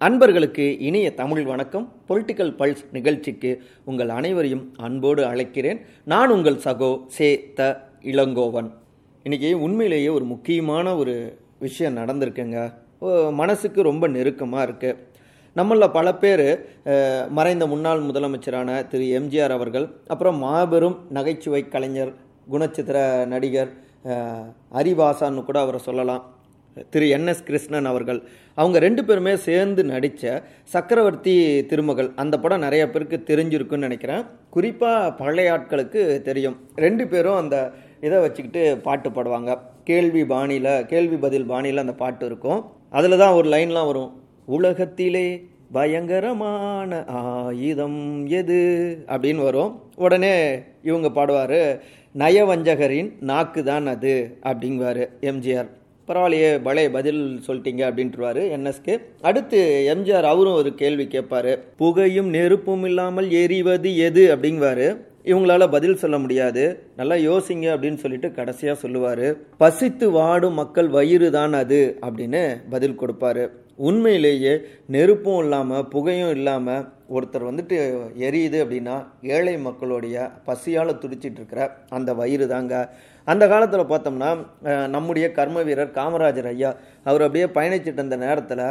அன்பர்களுக்கு இனிய தமிழ் வணக்கம். பொலிட்டிக்கல் பல்ஸ் நிகழ்ச்சிக்கு உங்கள் அனைவரையும் அன்போடு அழைக்கிறேன். நான் உங்கள் சகோ சே த இளங்கோவன். இன்றைக்கி உண்மையிலேயே ஒரு முக்கியமான ஒரு விஷயம் நடந்திருக்குங்க. ஓ, மனசுக்கு ரொம்ப நெருக்கமாக இருக்குது நம்மளில் பல பேர் மறைந்த முன்னாள் முதலமைச்சரான திரு. எம்ஜிஆர் அவர்கள் அப்புறம் மாபெரும் நகைச்சுவை கலைஞர் குணச்சித்திர நடிகர் அஹ், கூட அவரை சொல்லலாம். திரு என் எஸ் கிருஷ்ணன் அவர்கள். அவங்க ரெண்டு பேருமே சேர்ந்து நடித்த சக்கரவர்த்தி திருமகள். அந்த படம் நிறைய பேருக்கு தெரிஞ்சிருக்குன்னு நினைக்கிறேன். குறிப்பாக பழைய ஆட்களுக்கு தெரியும். ரெண்டு பேரும் அந்த இதை வச்சுக்கிட்டு பாட்டு பாடுவாங்க. கேள்வி பாணியில் கேள்வி பதில் பாணியில் அந்த பாட்டு இருக்கும். அதில் தான் ஒரு லைன்லாம் வரும். உலகத்திலே பயங்கரமான ஆயுதம் எது? அப்படின்னு வரும். உடனே இவங்க பாடுவார் நயவஞ்சகரின் நாக்கு தான் அது அப்படிங்குவார் எம்ஜிஆர். பரவாயில்லையே பலே பதில் சொல்லிட்டீங்க அப்படின்ட்டுருவாரு என்எஸ்கே. அடுத்து எம்ஜிஆர் அவரும் ஒரு கேள்வி கேட்பாரு. புகையும் நெருப்பும் இல்லாமல் எரிவது எது அப்படிங்குவாரு. இவங்களால பதில் சொல்ல முடியாது. நல்லா யோசிங்க அப்படின்னு சொல்லிட்டு கடைசியா சொல்லுவாரு. பசித்து வாடும் மக்கள் வயிறு தான் அது அப்படின்னு பதில் கொடுப்பாரு. உண்மையிலேயே நெருப்பும் இல்லாமல் புகையும் இல்லாமல் ஒருத்தர் வந்துட்டு எரியுது அப்படின்னா ஏழை மக்களுடைய பசியால் துடிச்சிட்டு இருக்கிற அந்த வயிறு தாங்க அந்த காலத்தில் பார்த்தோம்னா நம்முடைய கர்ம வீரர் காமராஜர் ஐயா அவர் அப்படியே பயணிச்சிட்டு இருந்த நேரத்தில்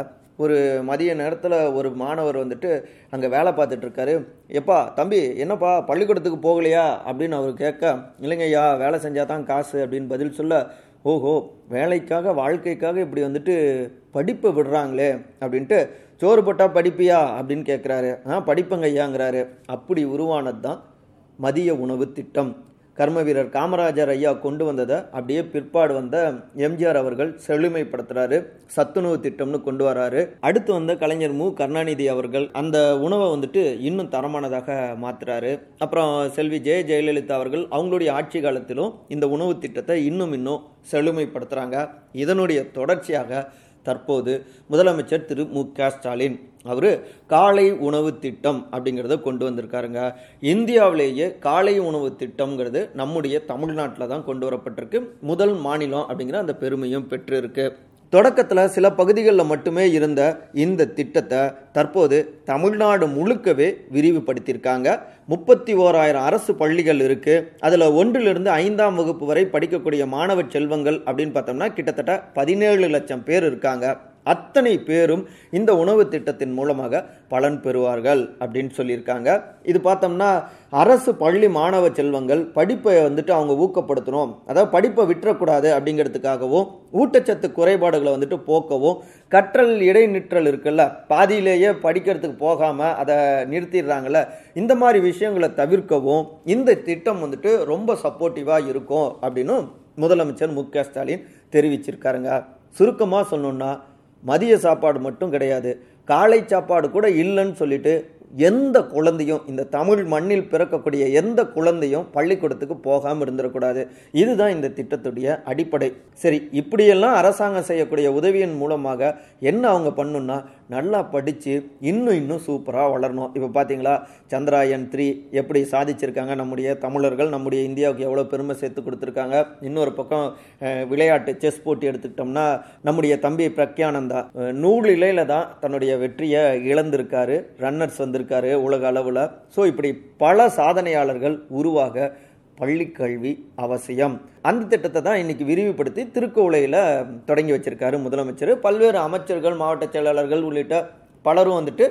ஒரு மதிய நேரத்தில் ஒரு மாணவர் வந்துட்டு அங்கே வேலை பார்த்துட்டு இருக்காரு. எப்பா தம்பி என்னப்பா பள்ளிக்கூடத்துக்கு போகலையா? அப்படின்னு அவர் கேட்க இல்லைங்க ஐயா வேலை செஞ்சால் தான் காசு அப்படின்னு பதில் சொல்ல ஓஹோ வேலைக்காக வாழ்க்கைக்காக இப்படி வந்துட்டு படிப்பை விடுறாங்களே அப்படின்ட்டு சோறு போட்டால் படிப்பியா? அப்படின்னு கேட்குறாரு ஆ படிப்பங்க ஐயாங்கிறாரு. அப்படி உருவானது தான் மதிய உணவு திட்டம். கர்ம வீரர் காமராஜர் ஐயா கொண்டு வந்ததை அப்படியே பிற்பாடு வந்த எம்ஜிஆர் அவர்கள் செழுமைப்படுத்துறாரு. சத்துணவு திட்டம்னு கொண்டு வராரு. அடுத்து வந்த கலைஞர் மு. கருணாநிதி அவர்கள் அந்த உணவை வந்துட்டு இன்னும் தரமானதாக மாத்துறாரு. அப்புறம் செல்வி ஜெய ஜெயலலிதா அவர்கள் அவங்களுடைய ஆட்சி காலத்திலும் இந்த உணவு திட்டத்தை இன்னும் இன்னும் செழுமைப்படுத்துறாங்க. இதனுடைய தொடர்ச்சியாக தற்போது முதலமைச்சர் திரு மு க ஸ்டாலின் அவர் காலை உணவு திட்டம் அப்படிங்கிறத கொண்டு வந்திருக்காருங்க. இந்தியாவிலேயே காலை உணவு திட்டம்ங்கிறது நம்முடைய தமிழ்நாட்டில் தான் கொண்டு வரப்பட்டிருக்கு. முதல் மாநிலம் அப்படிங்கிற அந்த பெருமையும் பெற்றிருக்கு. தொடக்கத்தில் சில பகுதிகளில் மட்டுமே இருந்த இந்த திட்டத்தை தற்போது தமிழ்நாடு முழுக்கவே விரிவுபடுத்தியிருக்காங்க. முப்பத்தி ஓராயிரம் அரசு பள்ளிகள் இருக்குது அதில் ஒன்றிலிருந்து ஐந்தாம் வகுப்பு வரை படிக்கக்கூடிய மாணவ செல்வங்கள் அப்படின்னு பார்த்தோம்னா கிட்டத்தட்ட பதினேழு லட்சம் பேர் இருக்காங்க. அத்தனை பேரும் இந்த உணவு திட்டத்தின் மூலமாக பலன் பெறுவார்கள் அப்படின்னு சொல்லியிருக்காங்க. இது பார்த்தோம்னா அரசு பள்ளி மாணவ செல்வங்கள் படிப்பை வந்துட்டு அவங்க ஊக்கப்படுத்தணும். அதாவது படிப்பை விட்டுறக்கூடாது அப்படிங்கிறதுக்காகவும் ஊட்டச்சத்து குறைபாடுகளை வந்துட்டு போக்கவும் கற்றல் இடைநிற்றல் இருக்குல்ல பாதியிலேயே படிக்கிறதுக்கு போகாமல் அதை நிறுத்திடுறாங்கல்ல இந்த மாதிரி விஷயங்களை தவிர்க்கவும் இந்த திட்டம் வந்துட்டு ரொம்ப சப்போர்ட்டிவாக இருக்கும் அப்படின்னு முதலமைச்சர் மு க ஸ்டாலின் தெரிவிச்சிருக்காருங்க. சுருக்கமாக சொல்லணுன்னா மதிய சாப்பாடு மட்டும் கிடையாது. காலை சாப்பாடு கூட இல்லைன்னு சொல்லிட்டு எந்த குழந்தையும் இந்த தமிழ் மண்ணில் பிறக்கக்கூடிய எந்த குழந்தையும் பள்ளிக்கூடத்துக்கு போகாமல் இருந்துடக்கூடாது இதுதான் இந்த திட்டத்துடைய அடிப்படை. சரி இப்படியெல்லாம் அரசாங்கம் செய்யக்கூடிய உதவியின் மூலமாக என்ன அவங்க பண்ணுன்னா நல்லா படித்து இன்னும் இன்னும் சூப்பராக வளரணும். இப்போ பார்த்தீங்களா சந்திராயன் த்ரீ எப்படி சாதிச்சிருக்காங்க நம்முடைய தமிழர்கள் நம்முடைய இந்தியாவுக்கு எவ்வளோ பெருமை சேர்த்து கொடுத்துருக்காங்க. இன்னொரு பக்கம் விளையாட்டு செஸ் போட்டி எடுத்துக்கிட்டோம்னா நம்முடைய தம்பி பிரக்யானந்தா நூறு இலையில தான் தன்னுடைய வெற்றியை இழந்திருக்காரு. ரன்னர்ஸ் வந்திருக்காரு உலக அளவில். ஸோ இப்படி பல சாதனையாளர்கள் உருவாக பள்ளிக்கல்வி அவசியம். அந்த திட்டத்தை தான் இன்னைக்கு விரிவுபடுத்தி திருக்கோவிலையில் தொடங்கி வச்சிருக்காரு முதலமைச்சர். பல்வேறு அமைச்சர்கள் மாவட்ட செயலாளர்கள் உள்ளிட்ட பலரும் வந்துட்டு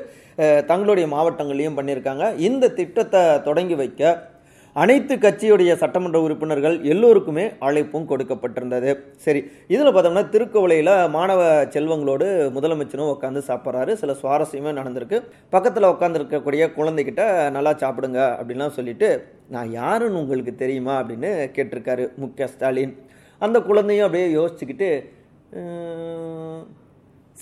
தங்களுடைய மாவட்டங்களையும் பண்ணியிருக்காங்க. இந்த திட்டத்தை தொடங்கி வைக்க அனைத்து கட்சியுடைய சட்டமன்ற உறுப்பினர்கள் எல்லோருக்குமே அழைப்பும் கொடுக்கப்பட்டிருந்தது. சரி இதில் பார்த்தோம்னா திருக்கோவிலையில் மாணவ செல்வங்களோடு முதலமைச்சரும் உட்காந்து சாப்பிட்றாரு. சில சுவாரஸ்யமே நடந்திருக்கு. பக்கத்தில் உட்காந்துருக்கக்கூடிய குழந்தைகிட்ட நல்லா சாப்பிடுங்க அப்படின்லாம் சொல்லிட்டு நான் யாருன்னு உங்களுக்கு தெரியுமா? அப்படின்னு கேட்டிருக்காரு மு ஸ்டாலின். அந்த குழந்தையும் அப்படியே யோசிச்சுக்கிட்டு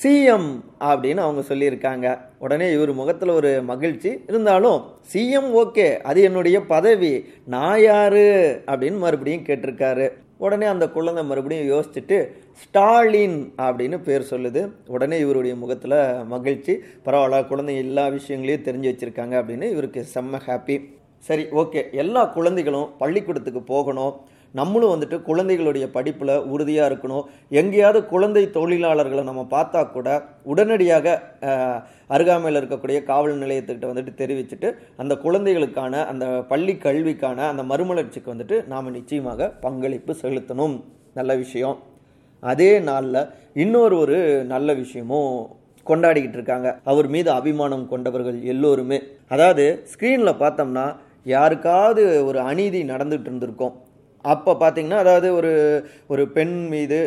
சிஎம் அப்படின்னு அவங்க சொல்லியிருக்காங்க. உடனே இவர் முகத்தில் ஒரு மகிழ்ச்சி. இருந்தாலும் சிஎம் ஓகே அது என்னுடைய பதவி. நான் யாரு? அப்படின்னு மறுபடியும் கேட்டிருக்காரு. உடனே அந்த குழந்தை மறுபடியும் யோசிச்சுட்டு ஸ்டாலின் அப்படின்னு பேர் சொல்லுது. உடனே இவருடைய முகத்தில் மகிழ்ச்சி. பரவாயில்ல குழந்தை எல்லா விஷயங்களையும் தெரிஞ்சு வச்சிருக்காங்க அப்படின்னு இவருக்கு செம்ம ஹாப்பி சரி ஓகே எல்லா குழந்தைகளும் பள்ளிக்கூடத்துக்கு போகணும். நம்மளும் வந்துட்டு குழந்தைகளுடைய படிப்பில் உறுதியாக இருக்கணும். எங்கேயாவது குழந்தை தொழிலாளர்களை நம்ம பார்த்தா கூட உடனடியாக அருகாமையில் இருக்கக்கூடிய காவல் நிலையத்துக்கிட்ட வந்துட்டு தெரிவிச்சுட்டு அந்த குழந்தைகளுக்கான அந்த பள்ளி கல்விக்கான அந்த மறுமலர்ச்சிக்கு வந்துட்டு நாம் நிச்சயமாக பங்களிப்பு செலுத்தணும். நல்ல விஷயம். அதே நாளில் இன்னொரு ஒரு நல்ல விஷயமும் கொண்டாடிக்கிட்டு இருக்காங்க. அவர் மீது அபிமானம் கொண்டவர்கள் எல்லோருமே. அதாவது ஸ்க்ரீனில் பார்த்தோம்னா யாருக்காவது ஒரு அநீதி நடந்துகிட்டு இருந்திருக்கோம். அப்போ பார்த்தீங்கன்னா அதாவது ஒரு ஒரு பெண் மீது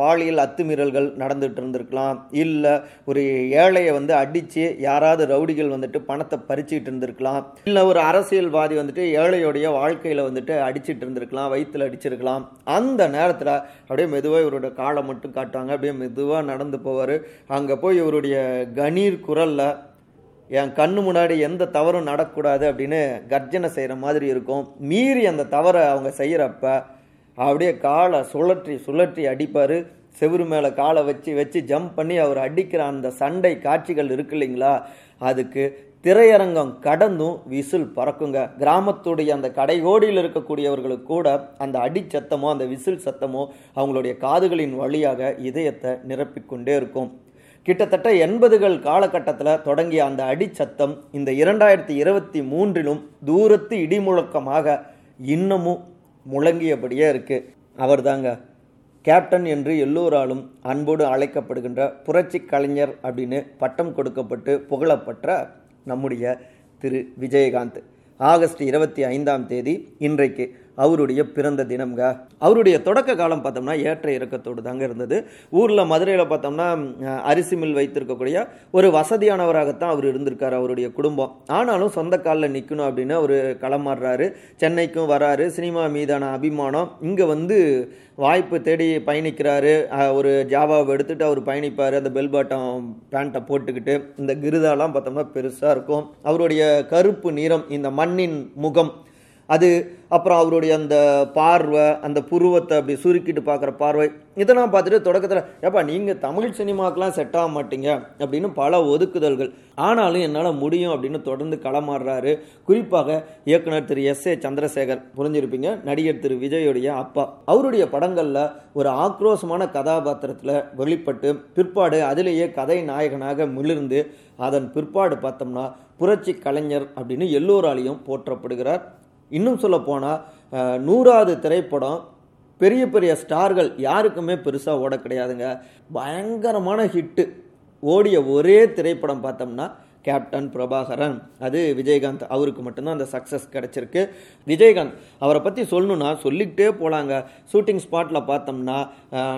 பாலியல் அத்துமீறல்கள் நடந்துகிட்டு இருந்திருக்கலாம். இல்லை ஒரு ஏழையை வந்து அடித்து யாராவது ரவுடிகள் வந்துட்டு பணத்தை பறிச்சுக்கிட்டு இருந்திருக்கலாம். இல்லை ஒரு அரசியல்வாதி வந்துட்டு ஏழையோடைய வாழ்க்கையில் வந்துட்டு அடிச்சிட்டு இருந்திருக்கலாம் வயிற்றில் அடிச்சிருக்கலாம். அந்த நேரத்தில் அப்படியே மெதுவாக இவருடைய காலை மட்டும் காட்டுவாங்க. அப்படியே மெதுவாக நடந்து போவார். அங்கே போய் இவருடைய கணீர் குரலில் என் கண்ணு முன்னாடி எந்த தவறும் நடக்கக்கூடாது அப்படின்னு கர்ஜனை செய்கிற மாதிரி இருக்கும். மீறி அந்த தவறை அவங்க செய்கிறப்ப அப்படியே காலை சுழற்றி சுழற்றி அடிப்பார். செவுரு மேலே காலை வச்சு வச்சு ஜம்ப் பண்ணி அவர் அடிக்கிற அந்த சண்டை காட்சிகள் இருக்கு இல்லைங்களா? அதுக்கு திரையரங்கம் கடந்தும் விசில் பறக்குங்க. கிராமத்துடைய அந்த கடைகோடியில் இருக்கக்கூடியவர்களுக்கு கூட அந்த அடி சத்தமோ அந்த விசில் சத்தமோ அவங்களுடைய காதுகளின் வழியாக இதயத்தை நிரப்பிக்கொண்டே இருக்கும். கிட்டத்தட்ட எண்பதுகள் காலகட்டத்தில் தொடங்கிய அந்த அடிச்சத்தம் இந்த இரண்டாயிரத்தி இருபத்தி மூன்றிலும் தூரத்து இடிமுழக்கமாக இன்னமும் முழங்கியபடியே இருக்கு. அவர்தாங்க. கேப்டன் என்று எல்லோராலும் அன்போடு அழைக்கப்படுகின்ற புரட்சி கலைஞர் அப்படின்னு பட்டம் கொடுக்கப்பட்டு புகழப்பட்ட நம்முடைய திரு. விஜயகாந்த். ஆகஸ்ட் இருபத்தி ஐந்தாம் தேதி இன்றைக்கு அவருடைய பிறந்த தினம்ங்க அவருடைய தொடக்க காலம் பார்த்தோம்னா ஏற்ற இறக்கத்தோடு தாங்க இருந்தது. ஊரில் மதுரையில் பார்த்தோம்னா அரிசி மில் வைத்திருக்கக்கூடிய ஒரு வசதியானவராகத்தான் அவர் இருந்திருக்கார் அவருடைய குடும்பம். ஆனாலும் சொந்த காலில் நிற்கணும் அப்படின்னு அவர் களமாடுறாரு. சென்னைக்கும் வராரு. சினிமா மீதான அபிமானம். இங்கே வந்து வாய்ப்பு தேடி பயணிக்கிறாரு. ஒரு ஜாவாவை எடுத்துட்டு அவர் பயணிப்பார். அந்த பெல் பாட்டம் பேண்ட்டை போட்டுக்கிட்டு. இந்த கிருதாலாம் பார்த்தோம்னா பெருசாக இருக்கும். அவருடைய கருப்பு நிறம் இந்த மண்ணின் முகம் அது அப்புறம் அவருடைய அந்த பார்வை அந்த புருவத்தை அப்படி சுருக்கிட்டு பார்க்குற பார்வை இதெல்லாம் பார்த்துட்டு தொடக்கத்தில் ஏப்பா நீங்கள் தமிழ் சினிமாக்கெலாம் செட் ஆக மாட்டீங்க அப்படின்னு பல ஒதுக்குதல்கள். ஆனாலும் என்னால் முடியும் அப்படின்னு தொடர்ந்து களமாடுறாரு. குறிப்பாக இயக்குனர் திரு எஸ் ஏ சந்திரசேகர். புரிஞ்சிருப்பீங்க? நடிகர் திரு விஜயோடைய அப்பா. அவருடைய படங்களில் ஒரு ஆக்ரோஷமான கதாபாத்திரத்தில் வெளிப்பட்டு பிற்பாடு அதிலேயே கதை நாயகனாக மிளிர்ந்து அதன் பிற்பாடு பார்த்தோம்னா புரட்சி கலைஞர் அப்படின்னு எல்லோராலையும் போற்றப்படுகிறார். இன்னும் சொல்ல போனால் நூறாவது திரைப்படம் பெரிய பெரிய ஸ்டார்கள் யாருக்குமே பெருசாக ஓட கிடையாதுங்க. பயங்கரமான ஹிட்டு. ஓடிய ஒரே திரைப்படம் பார்த்தோம்னா கேப்டன் பிரபாகரன் அது விஜயகாந்த் அவருக்கு மட்டும்தான் அந்த சக்ஸஸ் கிடச்சிருக்கு. விஜயகாந்த் அவரை பற்றி சொல்லணுன்னா சொல்லிக்கிட்டே போகலாங்க ஷூட்டிங் ஸ்பாட்டில் பார்த்தோம்னா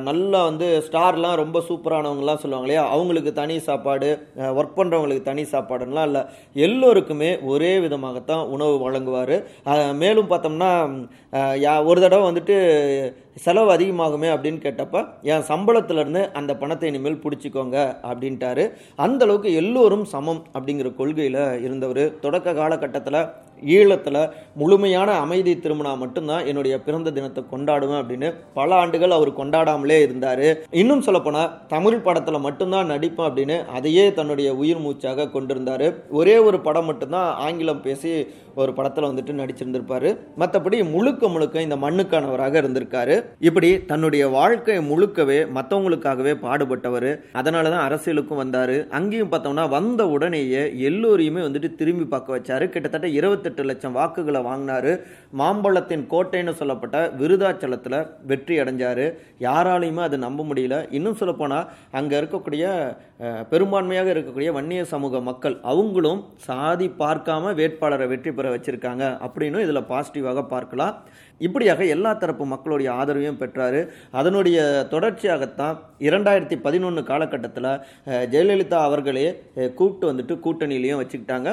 நல்லா வந்து ஸ்டார்லாம் ரொம்ப சூப்பரானவங்கலாம் சொல்லுவாங்க இல்லையா? அவங்களுக்கு தனி சாப்பாடு ஒர்க் பண்ணுறவங்களுக்கு தனி சாப்பாடுலாம் இல்லை. எல்லோருக்குமே ஒரே விதமாகத்தான் உணவு வழங்குவார். மேலும் பார்த்தோம்னா யா ஒரு தடவை வந்துட்டு செலவு அதிகமாகுமே அப்படின்னு கேட்டப்ப என் சம்பளத்திலேருந்து அந்த பணத்தை இனிமேல் பிடிச்சிக்கோங்க அப்படின்ட்டாரு. அந்த அளவுக்கு எல்லோரும் சமம் அப்படிங்கிற கொள்கையில் இருந்தவர். தொடக்க காலகட்டத்தில் ஈழத்தில் முழுமையான அமைதி திருமணம் மட்டும்தான் என்னுடைய பிறந்த தினத்தை கொண்டாடுவேன் அப்படின்னு பல ஆண்டுகள் அவர் கொண்டாடாமலே இருந்தார். இன்னும் சொல்லப்போனால் தமிழ் படத்தில் மட்டும்தான் நடிப்பேன் அப்படின்னு அதையே தன்னுடைய உயிர் மூச்சாக கொண்டிருந்தார். ஒரே ஒரு படம் மட்டும்தான் ஆங்கிலம் பேசி ஒரு படத்தில் வந்துட்டு நடிச்சிருந்திருப்பாரு. மற்றபடி முழுக்க முழுக்க இந்த மண்ணுக்கானவராக இருந்திருக்காரு. இப்படி தன்னுடைய வாழ்க்கை முழுக்கவே மற்றவங்களுக்காகவே பாடுபட்டவர். அதனால தான் அரசியலுக்கும் வந்தார். அங்கேயும் பார்த்தோம்னா வந்த உடனேயே எல்லோரையுமே வந்துட்டு திரும்பி பார்க்க வச்சாரு. கிட்டத்தட்ட இருபத்தெட்டு லட்சம் வாக்குகளை வாங்கினாரு. மாம்பழத்தின் கோட்டைன்னு சொல்லப்பட்ட விருதாச்சலத்தில் வெற்றி அடைஞ்சாரு. யாராலையுமே அது நம்ப முடியல. இன்னும் சொல்லப்போனால் அங்கே இருக்கக்கூடிய பெரும்பான்மையாக இருக்கக்கூடிய வன்னிய சமூக மக்கள் அவங்களும் சாதி பார்க்காம வேட்பாளரை வெற்றி பெற வச்சிருக்காங்க அப்படின்னு இதில் பாசிட்டிவாக பார்க்கலாம். இப்படியாக எல்லா தரப்பு மக்களுடைய ஆதரவையும் பெற்றார். அதனுடைய தொடர்ச்சியாகத்தான் இரண்டாயிரத்தி பதினொன்று காலகட்டத்தில் ஜெயலலிதா அவர்களே கூப்பிட்டு வந்துட்டு கூட்டணியிலையும் வச்சுக்கிட்டாங்க.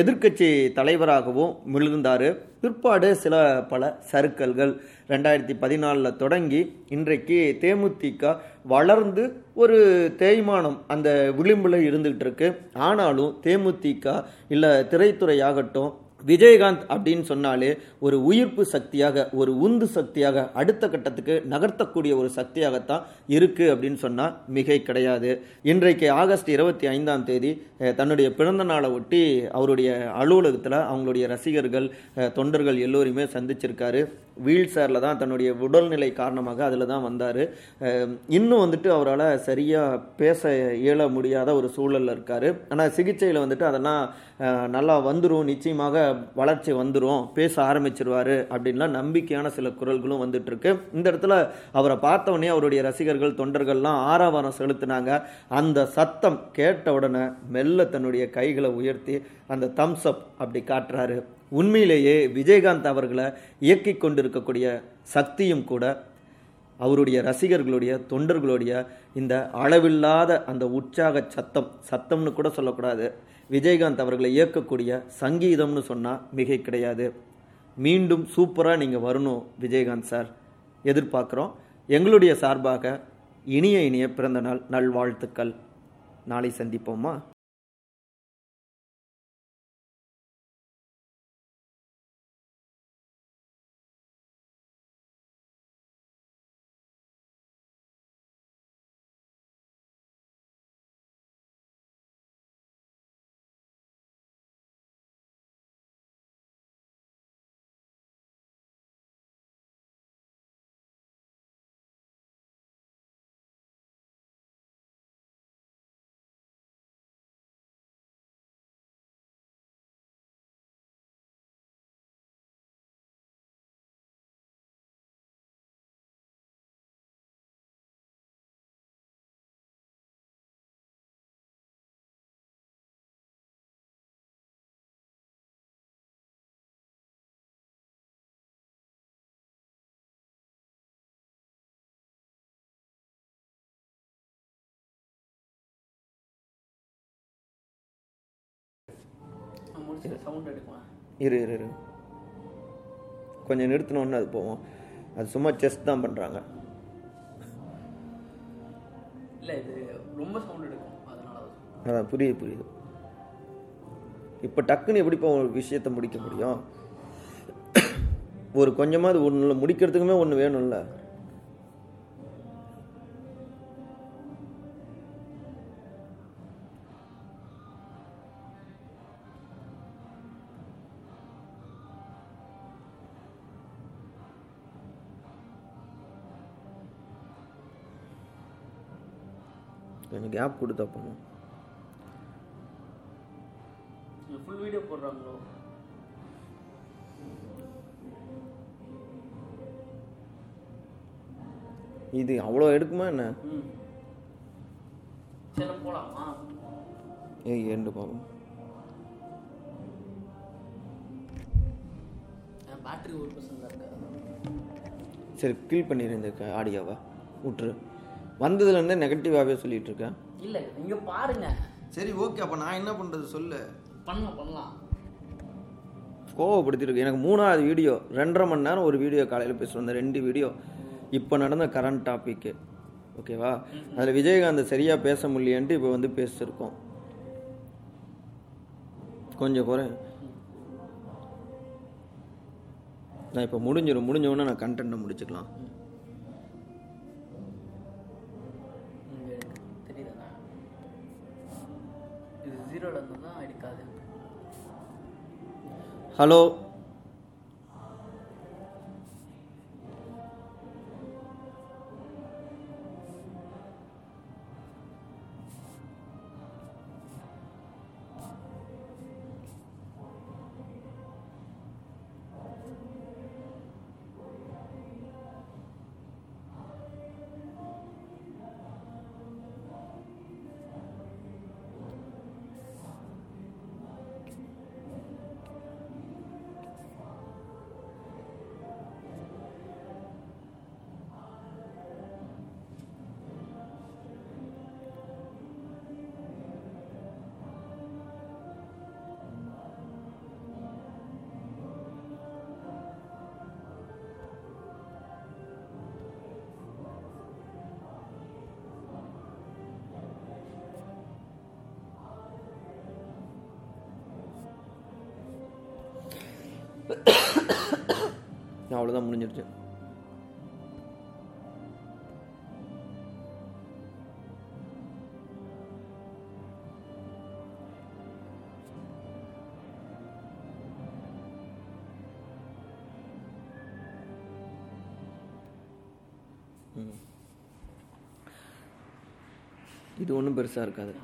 எதிர்க்கட்சி தலைவராகவும் மிளிர்ந்தார் பிற்பாடு சில பல சறுக்கல்கள் ரெண்டாயிரத்தி பதினாலில் தொடங்கி இன்றைக்கு தேமுதிக வளர்ந்து ஒரு தேய்மானம் அந்த விளிம்பில் இருந்துகிட்டு இருக்கு ஆனாலும் தேமுதிக இல்லை திரைத்துறையாகட்டும் விஜயகாந்த் அப்படின்னு சொன்னாலே ஒரு உயிர்ப்பு சக்தியாக ஒரு உந்து சக்தியாக அடுத்த கட்டத்துக்கு நகர்த்தக்கூடிய ஒரு சக்தியாகத்தான் இருக்குது அப்படின்னு சொன்னால் மிகை கிடையாது. இன்றைக்கு ஆகஸ்ட் இருபத்தி ஐந்தாம் தேதி தன்னுடைய பிறந்த நாளை ஒட்டி அவருடைய அலுவலகத்தில் அவங்களுடைய ரசிகர்கள் தொண்டர்கள் எல்லோரையுமே சந்திச்சிருக்காரு. வீல் சேரில் தான் தன்னுடைய உடல்நிலை காரணமாக அதில் தான் வந்தார். இன்னும் வந்துட்டு அவரால் சரியாக பேச இயல முடியாத ஒரு சூழலில் இருக்கார். ஆனால் சிகிச்சையில் வந்துட்டு அதெல்லாம் நல்லா வந்துடும் நிச்சயமாக வளர்ச்சி வந்துடும் பேச ஆரம்பிச்சிருவாரு அப்படின்லாம் நம்பிக்கையான சில குரல்களும் வந்துட்டுருக்கு. இந்த இடத்துல அவரை பார்த்த உடனே அவருடைய ரசிகர்கள் தொண்டர்கள்லாம் ஆரவாரம் செலுத்தினாங்க. அந்த சத்தம் கேட்ட உடனே மெல்ல தன்னுடைய கைகளை உயர்த்தி அந்த தம்ஸ் அப் அப்படி காட்டுறாரு. உண்மையிலேயே விஜயகாந்த் அவர்களை இயக்கிக் கொண்டிருக்கக்கூடிய சக்தியும் கூட அவருடைய ரசிகர்களுடைய தொண்டர்களுடைய இந்த அளவில்லாத அந்த உற்சாக சத்தம் சத்தம்னு கூட சொல்லக்கூடாது. விஜயகாந்த் அவர்களை இயக்கக்கூடிய சங்கீதம்னு சொன்னால் மிகை கிடையாது. மீண்டும் சூப்பராக நீங்கள் வரணும் விஜயகாந்த் சார். எதிர்பார்க்குறோம். எங்களுடைய சார்பாக இனிய இனிய பிறந்த நாள் நல்வாழ்த்துக்கள். நாளை சந்திப்போமா? இரு இரு இரு. கொஞ்சம் நிறுத்தினோன்னு அது போவோம். அது சும்மா செஸ் தான் பண்ணுறாங்க. அதான் புரியுது புரியுது. இப்போ டக்குன்னு எப்படிப்பா ஒரு விஷயத்தை முடிக்க முடியும்? ஒரு கொஞ்சமாவது ஒன்று முடிக்கிறதுக்குமே ஒன்று வேணும்ல. கொஞ்சம் கேப் கொடுத்தா நீங்க ஃபுல் வீடியோ போடுறாங்களோ? இது அவ்வளோ எடுக்குமா என்ன? ஏய் ஏண்டு பார்ப்போம் பேட்டரி ஒரு சரி கில் பண்ணிடு இந்த ஆடியோவை. விட்டுரு. வந்ததுலேருந்தே நெகட்டிவாகவே சொல்லிட்டு இருக்கேன் இல்ல இங்க பாருங்க. சரி ஓகே அப்போ நான் என்ன பண்ணுறது சொல்லு. பண்ணலாம் பண்ணலாம். கோவப்படுத்திருக்கு. எனக்கு மூணாவது வீடியோ ரெண்டரை மணி நேரம் ஒரு வீடியோ காலையில் பேசுகிறோம் அந்த ரெண்டு வீடியோ. இப்போ நடந்த கரண்ட் டாப்பிக்கு ஓகேவா அதில் விஜயகாந்த் சரியாக பேச முடியலன்ட்டு இப்போ வந்து பேசியிருக்கோம் கொஞ்சம் குறை. நான் இப்போ முடிஞ்சிடும் முடிஞ்ச உடனே நான் கண்டென்ட்டை முடிச்சுக்கலாம். இது ஜீரோல இருந்து தான் எடுக்காது ஹலோ அவ்வளோதான் முடிஞ்சிருச்சு. இது ஒன்றும் பெருசாக இருக்காது.